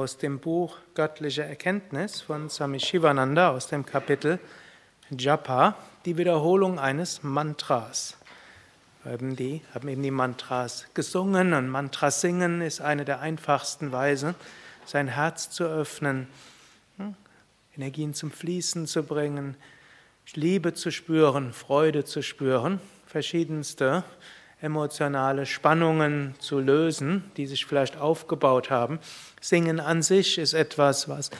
aus dem Buch Göttliche Erkenntnis von Swami Shivananda aus dem Kapitel Japa, die Wiederholung eines Mantras. Die, haben eben die Mantras gesungen und Mantras singen ist eine der einfachsten Weisen, sein Herz zu öffnen, hm, Energien zum Fließen zu bringen, Liebe zu spüren, Freude zu spüren, verschiedenste emotionale Spannungen zu lösen, die sich vielleicht aufgebaut haben. Singen an sich ist etwas, was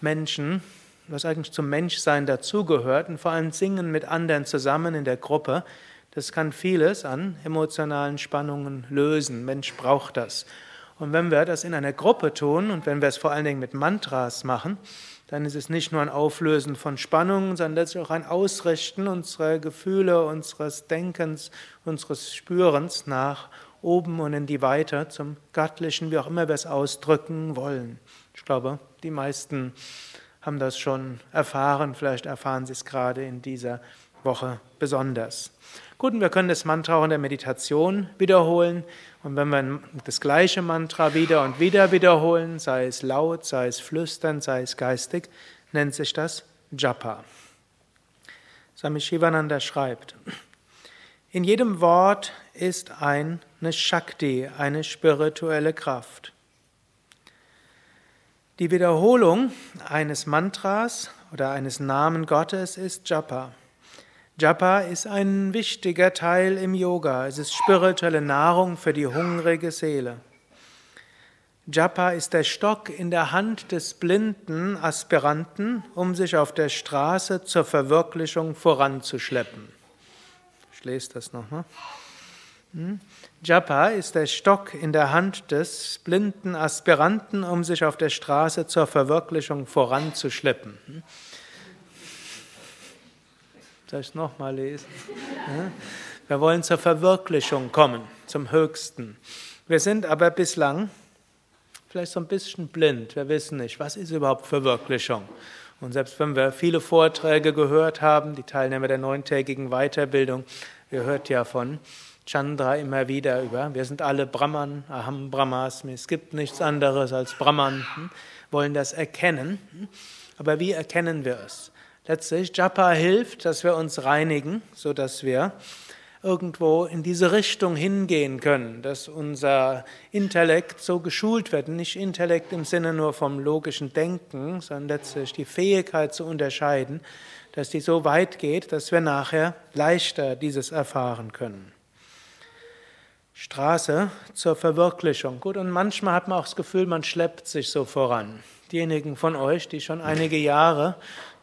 Menschen, was eigentlich zum Menschsein dazugehört und vor allem Singen mit anderen zusammen in der Gruppe, das kann vieles an emotionalen Spannungen lösen. Mensch braucht das. Und wenn wir das in einer Gruppe tun und wenn wir es vor allen Dingen mit Mantras machen, dann ist es nicht nur ein Auflösen von Spannungen, sondern letztlich auch ein Ausrichten unserer Gefühle, unseres Denkens, unseres Spürens nach oben und in die Weite zum Göttlichen, wie auch immer wir es ausdrücken wollen. Ich glaube, die meisten haben das schon erfahren, vielleicht erfahren sie es gerade in dieser Woche besonders. Gut, und wir können das Mantra auch in der Meditation wiederholen. Und wenn wir das gleiche Mantra wieder und wieder wiederholen, sei es laut, sei es flüstern, sei es geistig, nennt sich das Japa. Swami Shivananda schreibt, in jedem Wort ist eine Shakti, eine spirituelle Kraft. Die Wiederholung eines Mantras oder eines Namen Gottes ist Japa. Japa ist ein wichtiger Teil im Yoga. Es ist spirituelle Nahrung für die hungrige Seele. Japa ist der Stock in der Hand des blinden Aspiranten, um sich auf der Straße zur Verwirklichung voranzuschleppen. Ich lese das nochmal. Hm? Japa ist der Stock in der Hand des blinden Aspiranten, um sich auf der Straße zur Verwirklichung voranzuschleppen. Hm? Soll ich es nochmal lesen? Wir wollen zur Verwirklichung kommen, zum Höchsten. Wir sind aber bislang vielleicht so ein bisschen blind. Wir wissen nicht, was ist überhaupt Verwirklichung. Und selbst wenn wir viele Vorträge gehört haben, die Teilnehmer der neuntägigen Weiterbildung, ihr hört ja von Chandra immer wieder über, wir sind alle Brahman, Aham Brahmasmi, es gibt nichts anderes als Brahman, hm? wollen das erkennen. Aber wie erkennen wir es? Letztlich, Japa hilft, dass wir uns reinigen, sodass wir irgendwo in diese Richtung hingehen können, dass unser Intellekt so geschult wird. Nicht Intellekt im Sinne nur vom logischen Denken, sondern letztlich die Fähigkeit zu unterscheiden, dass die so weit geht, dass wir nachher leichter dieses erfahren können. Straße zur Verwirklichung. Gut, und manchmal hat man auch das Gefühl, man schleppt sich so voran. Diejenigen von euch, die schon einige Jahre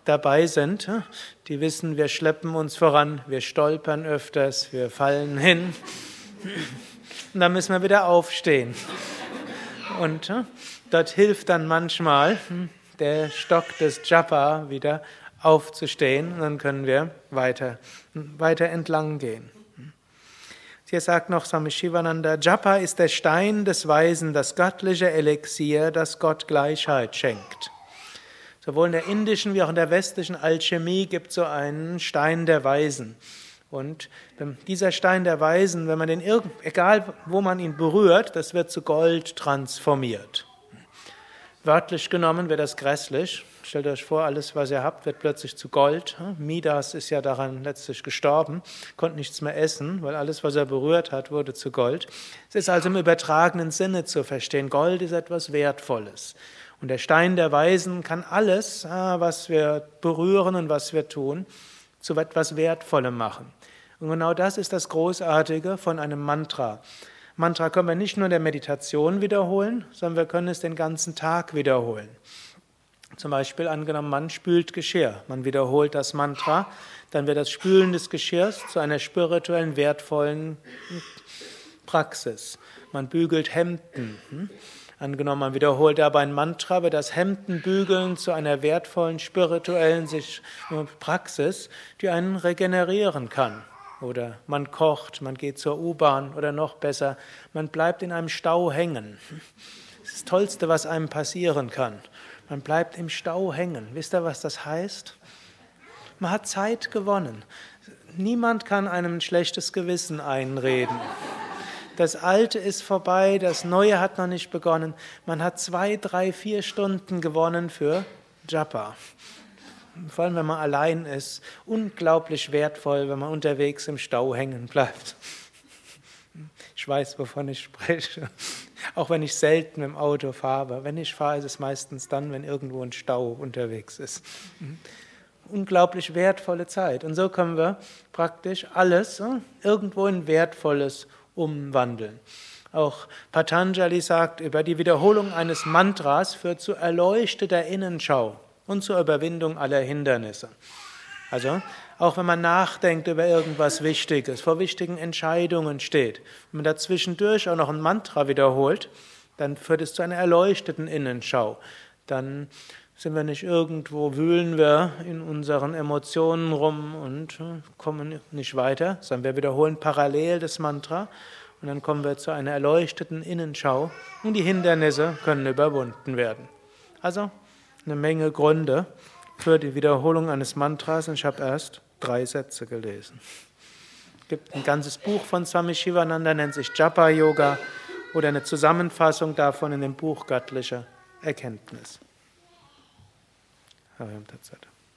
dabei sind, die wissen, wir schleppen uns voran, wir stolpern öfters, wir fallen hin. Und dann müssen wir wieder aufstehen. Und dort hilft dann manchmal hm, der Stock des Japa wieder aufzustehen und dann können wir weiter, weiter entlang gehen. Hier sagt noch Swami Shivananda, Japa ist der Stein des Weisen, das göttliche Elixier, das Gott Gleichheit schenkt. Sowohl in der indischen wie auch in der westlichen Alchemie gibt es so einen Stein der Weisen. Und dieser Stein der Weisen, wenn man den, egal wo man ihn berührt, das wird zu Gold transformiert. Wörtlich genommen wird das grässlich. Stellt euch vor, alles, was ihr habt, wird plötzlich zu Gold. Midas ist ja daran letztlich gestorben, konnte nichts mehr essen, weil alles, was er berührt hat, wurde zu Gold. Es ist also im übertragenen Sinne zu verstehen. Gold ist etwas Wertvolles. Und der Stein der Weisen kann alles, ah, was wir berühren und was wir tun, zu etwas Wertvollem machen. Und genau das ist das Großartige von einem Mantra. Mantra können wir nicht nur in der Meditation wiederholen, sondern wir können es den ganzen Tag wiederholen. Zum Beispiel angenommen, man spült Geschirr. Man wiederholt das Mantra, dann wird das Spülen des Geschirrs zu einer spirituellen, wertvollen Praxis. Man bügelt Hemden. Angenommen, man wiederholt aber ein Mantra, wird das Hemdenbügeln zu einer wertvollen spirituellen Praxis, die einen regenerieren kann. Oder man kocht, man geht zur U-Bahn oder noch besser, man bleibt in einem Stau hängen. Das ist das Tollste, was einem passieren kann. Man bleibt im Stau hängen. Wisst ihr, was das heißt? Man hat Zeit gewonnen. Niemand kann einem ein schlechtes Gewissen einreden. Das Alte ist vorbei, das Neue hat noch nicht begonnen. Man hat zwei, drei, vier Stunden gewonnen für Japa. Vor allem, wenn man allein ist. Unglaublich wertvoll, wenn man unterwegs im Stau hängen bleibt. Ich weiß, wovon ich spreche. Auch wenn ich selten im Auto fahre. Wenn ich fahre, ist es meistens dann, wenn irgendwo ein Stau unterwegs ist. Unglaublich wertvolle Zeit. Und so können wir praktisch alles äh, irgendwo in Wertvolles umwandeln. Auch Patanjali sagt, über die Wiederholung eines Mantras führt zu erleuchteter Innenschau und zur Überwindung aller Hindernisse. Also, auch wenn man nachdenkt über irgendwas Wichtiges, vor wichtigen Entscheidungen steht, wenn man dazwischendurch auch noch ein Mantra wiederholt, dann führt es zu einer erleuchteten Innenschau. Dann sind wir nicht irgendwo, wühlen wir in unseren Emotionen rum und äh, kommen nicht weiter, sondern wir wiederholen parallel das Mantra und dann kommen wir zu einer erleuchteten Innenschau und die Hindernisse können überwunden werden. Also eine Menge Gründe für die Wiederholung eines Mantras und ich habe erst drei Sätze gelesen. Es gibt ein ganzes Buch von Swami Shivananda, nennt sich Japa Yoga oder eine Zusammenfassung davon in dem Buch Göttliche Erkenntnis. I Hariam Tatsatta.